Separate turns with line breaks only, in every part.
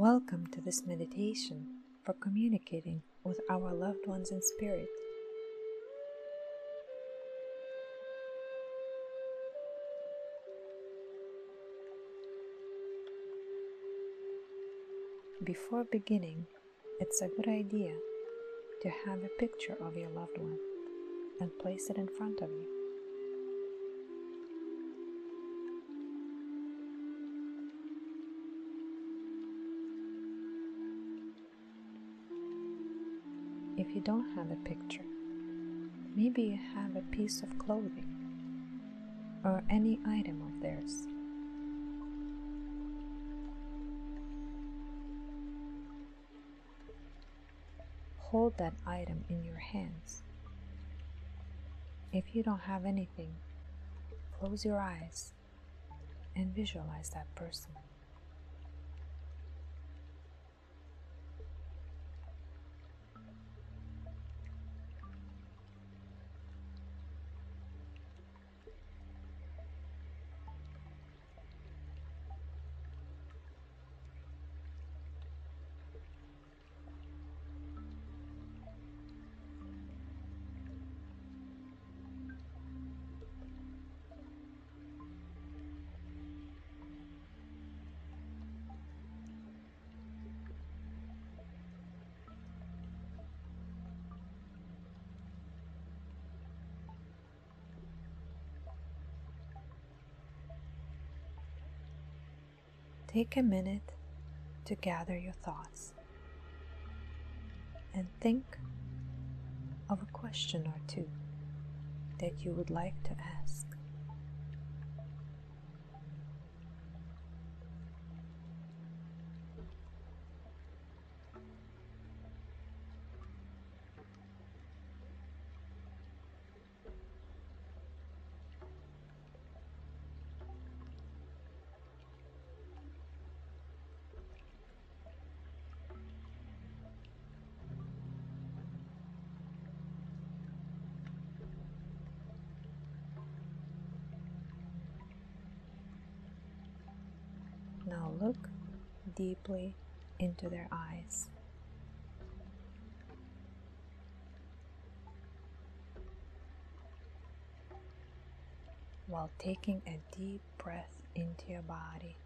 Welcome to this meditation for communicating with our loved ones in spirit. Before beginning, it's a good idea to have a picture of your loved one and place it in front of you. If you don't have a picture, maybe you have a piece of clothing or any item of theirs. Hold that item in your hands. If you don't have anything, close your eyes and visualize that person. Take a minute to gather your thoughts and think of a question or two that you would like to ask. Look deeply into their eyes. While taking a deep breath into your body.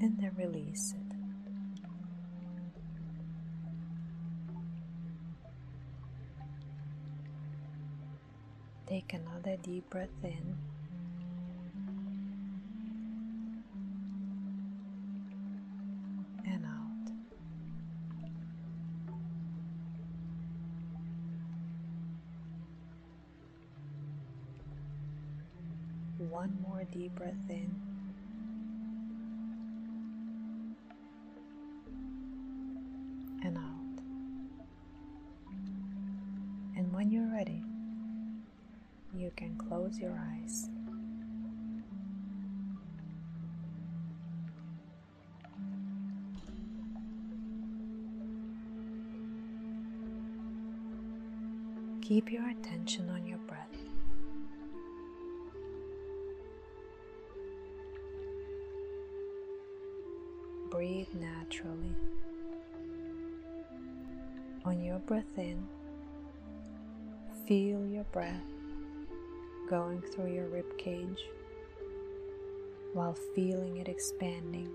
And then release it. Take another deep breath in. And out. One more deep breath in. Keep your attention on your breath. Breathe naturally. On your breath in, feel your breath going through your rib cage while feeling it expanding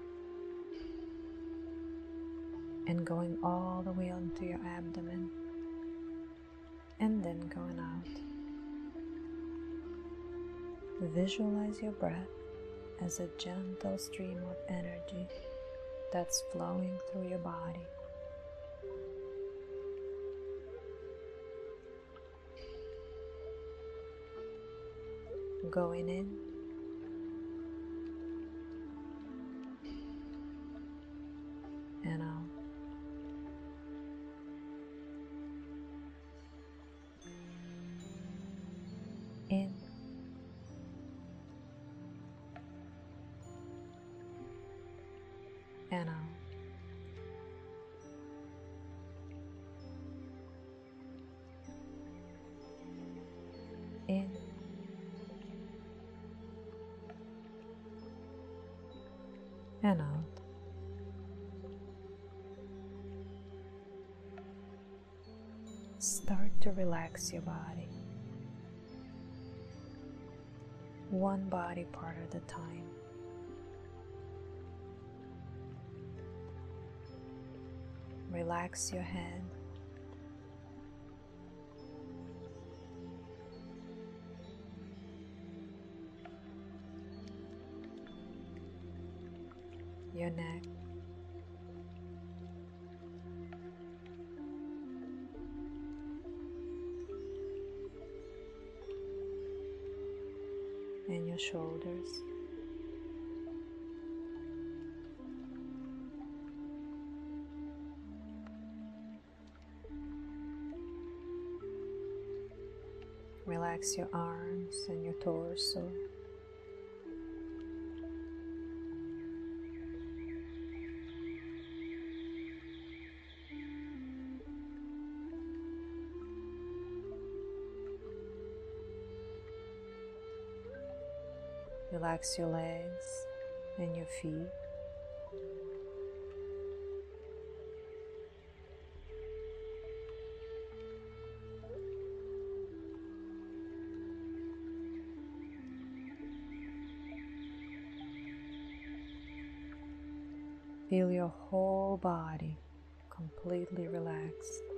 and going all the way onto your abdomen and then going out. Visualize your breath as a gentle stream of energy that's flowing through your body. Going in to relax your body, one body part at a time. Relax your head. Your neck. Your shoulders. Relax your arms and your torso. Relax your legs and your feet. Feel your whole body completely relaxed.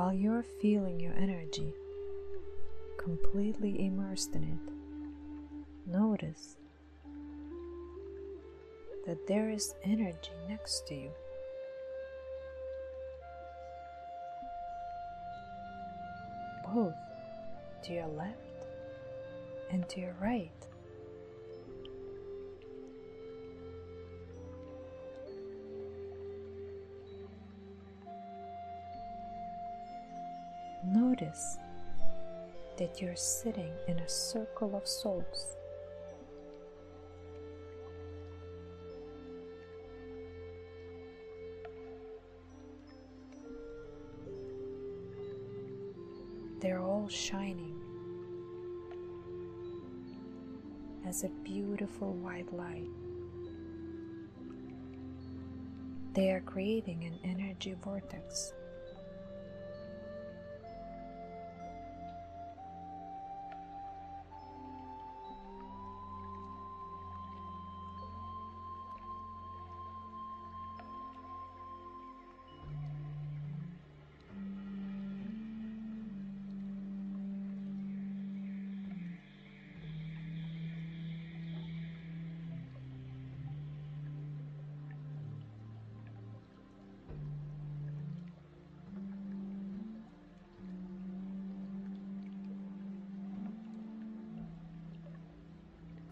While you're feeling your energy, completely immersed in it, notice that there is energy next to you. Both to your left and to your right. Notice that you're sitting in a circle of souls. They're all shining as a beautiful white light. They are creating an energy vortex.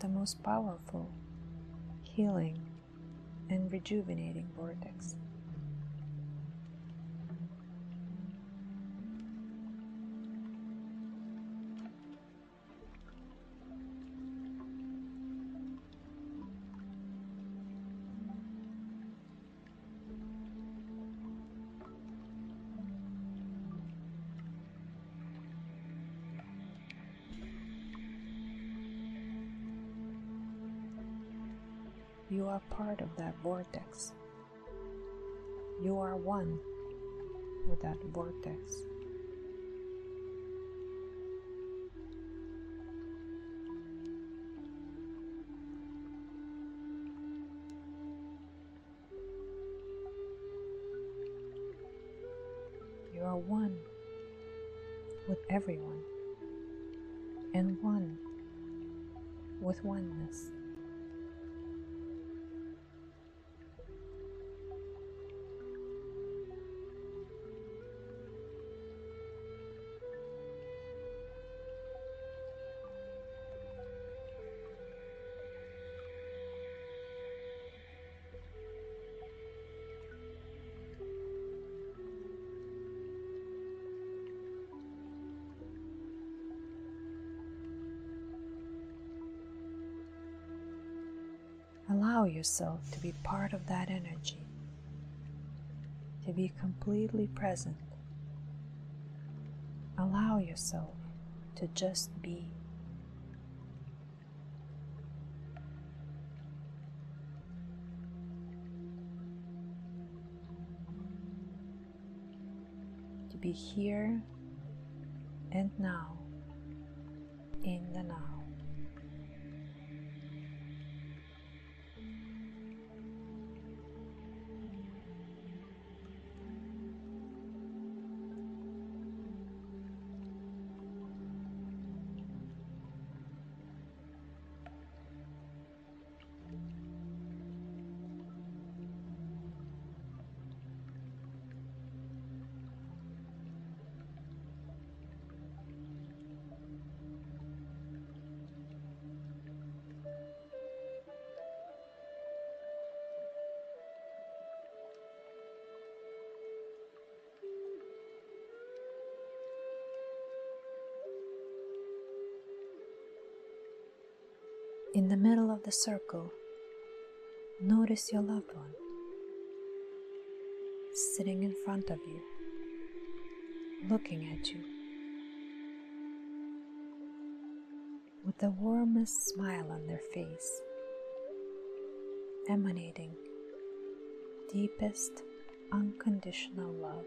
The most powerful, healing, and rejuvenating vortex. You are part of that vortex. You are one with that vortex. You are one with everyone and one with oneness. Yourself to be part of that energy, to be completely present. Allow yourself to just be. To be here and now in the now. In the middle of the circle, notice your loved one sitting in front of you, looking at you with the warmest smile on their face, emanating deepest unconditional love.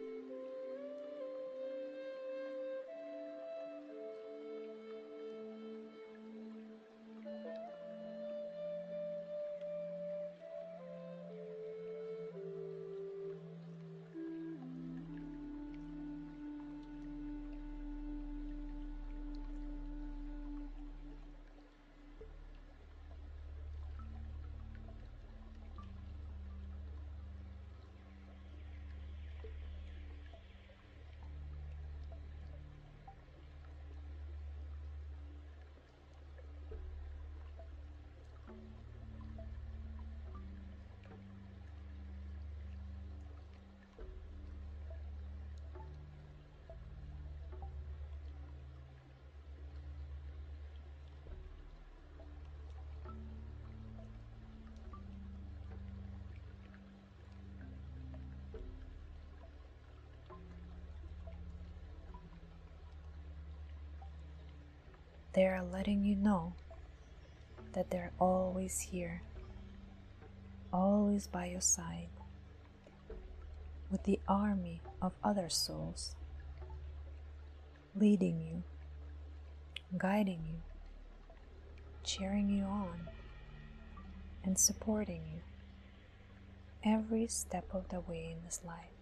They are letting you know that they're always here, always by your side, with the army of other souls, leading you, guiding you, cheering you on, and supporting you every step of the way in this life.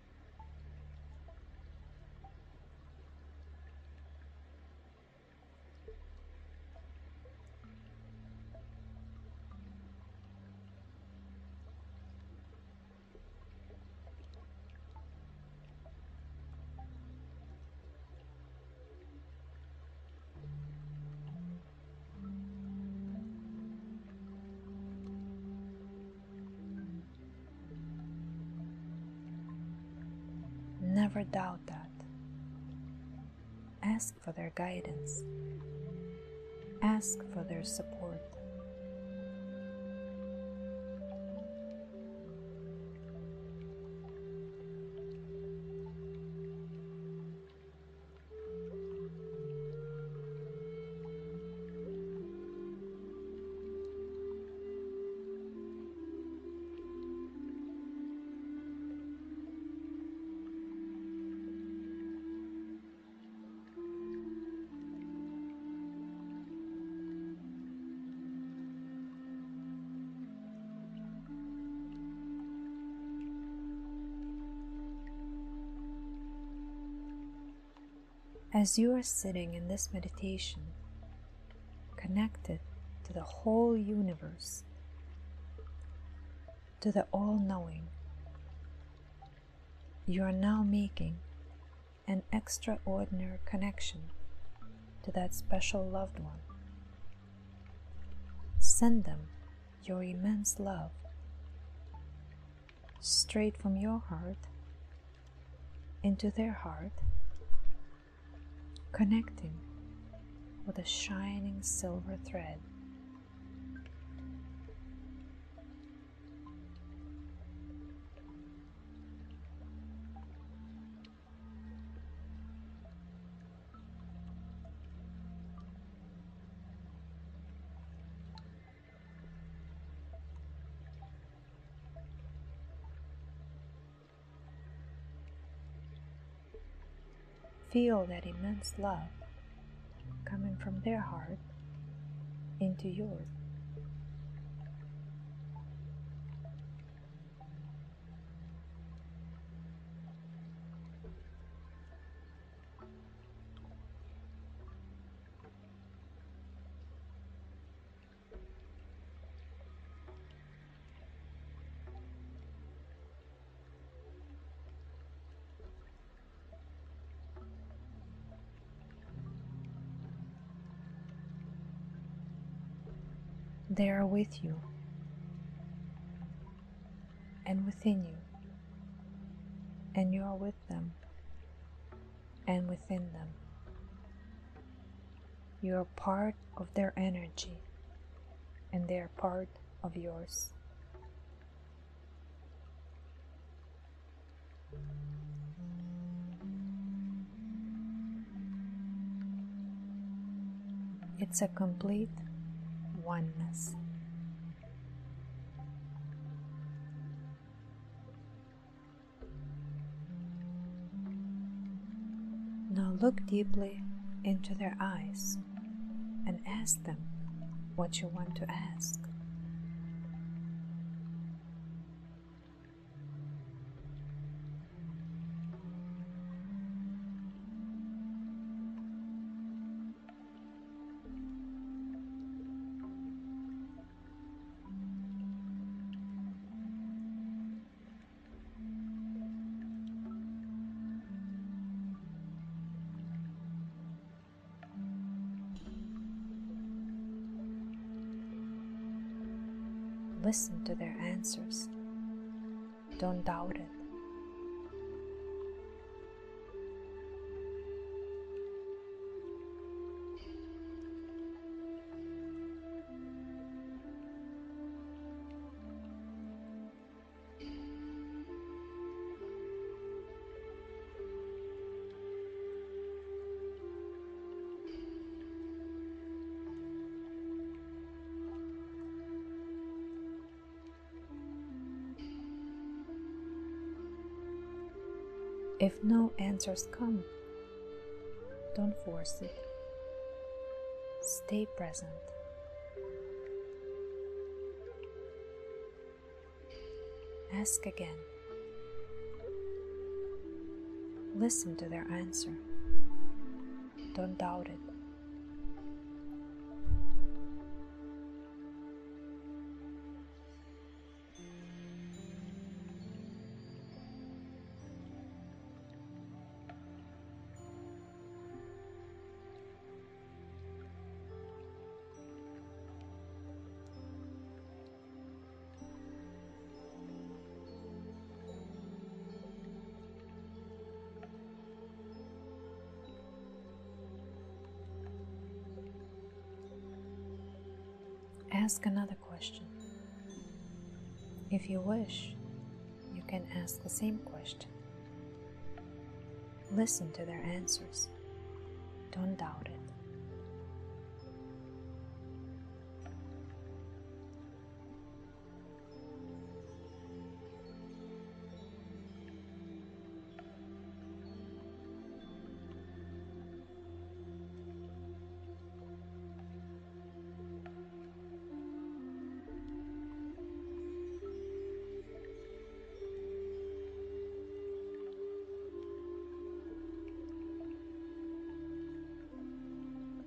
Never doubt that. Ask for their guidance. Ask for their support. As you are sitting in this meditation, connected to the whole universe, to the all knowing, you are now making an extraordinary connection to that special loved one. Send them your immense love straight from your heart into their heart connecting with a shining silver thread. Feel that immense love coming from their heart into yours. They are with you and within you, and you are with them and within them. You are part of their energy, and they are part of yours. It's a complete oneness. Now look deeply into their eyes and ask them what you want to ask. Listen to their answers. Don't doubt it. If no answers come, don't force it. Stay present. Ask again. Listen to their answer. Don't doubt it. Ask another question. If you wish, you can ask the same question. Listen to their answers. Don't doubt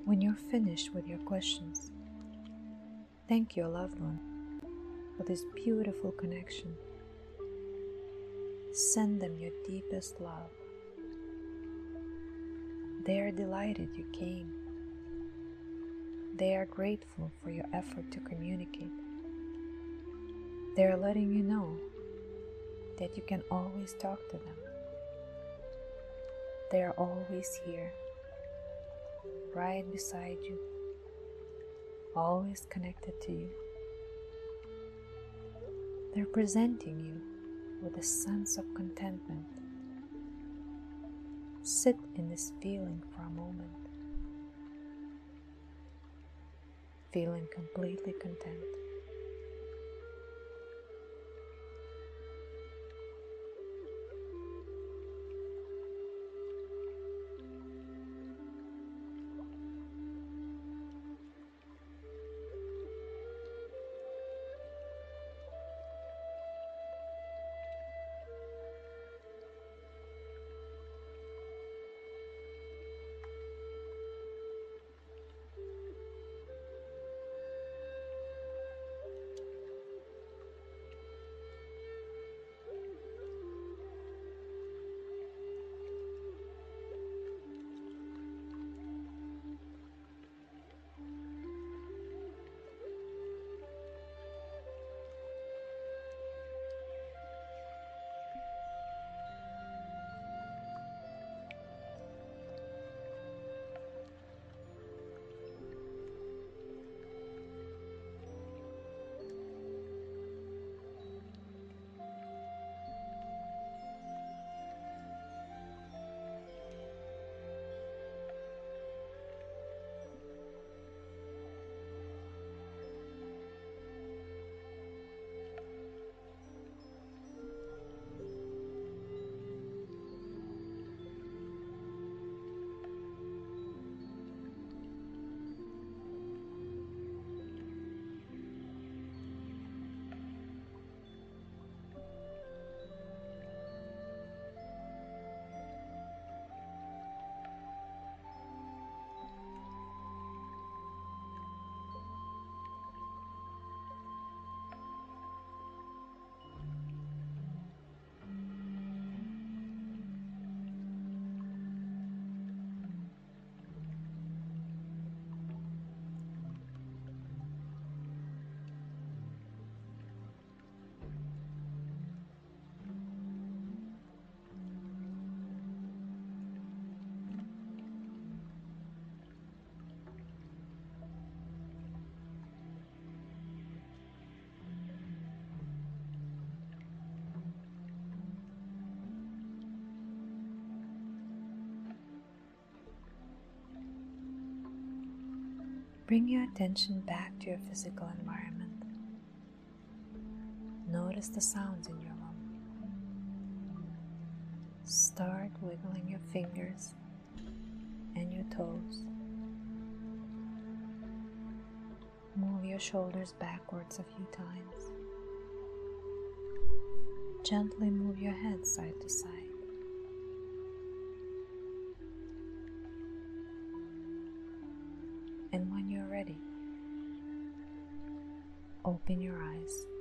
When you're finished with your questions, thank your loved one for this beautiful connection. Send them your deepest love. They are delighted you came. They are grateful for your effort to communicate. They are letting you know that you can always talk to them. They are always here right beside you, always connected to you. They're presenting you with a sense of contentment. Sit in this feeling for a moment, feeling completely content. Bring your attention back to your physical environment. Notice the sounds in your room. Start wiggling your fingers and your toes. Move your shoulders backwards a few times. Gently move your head side to side. And when open your eyes.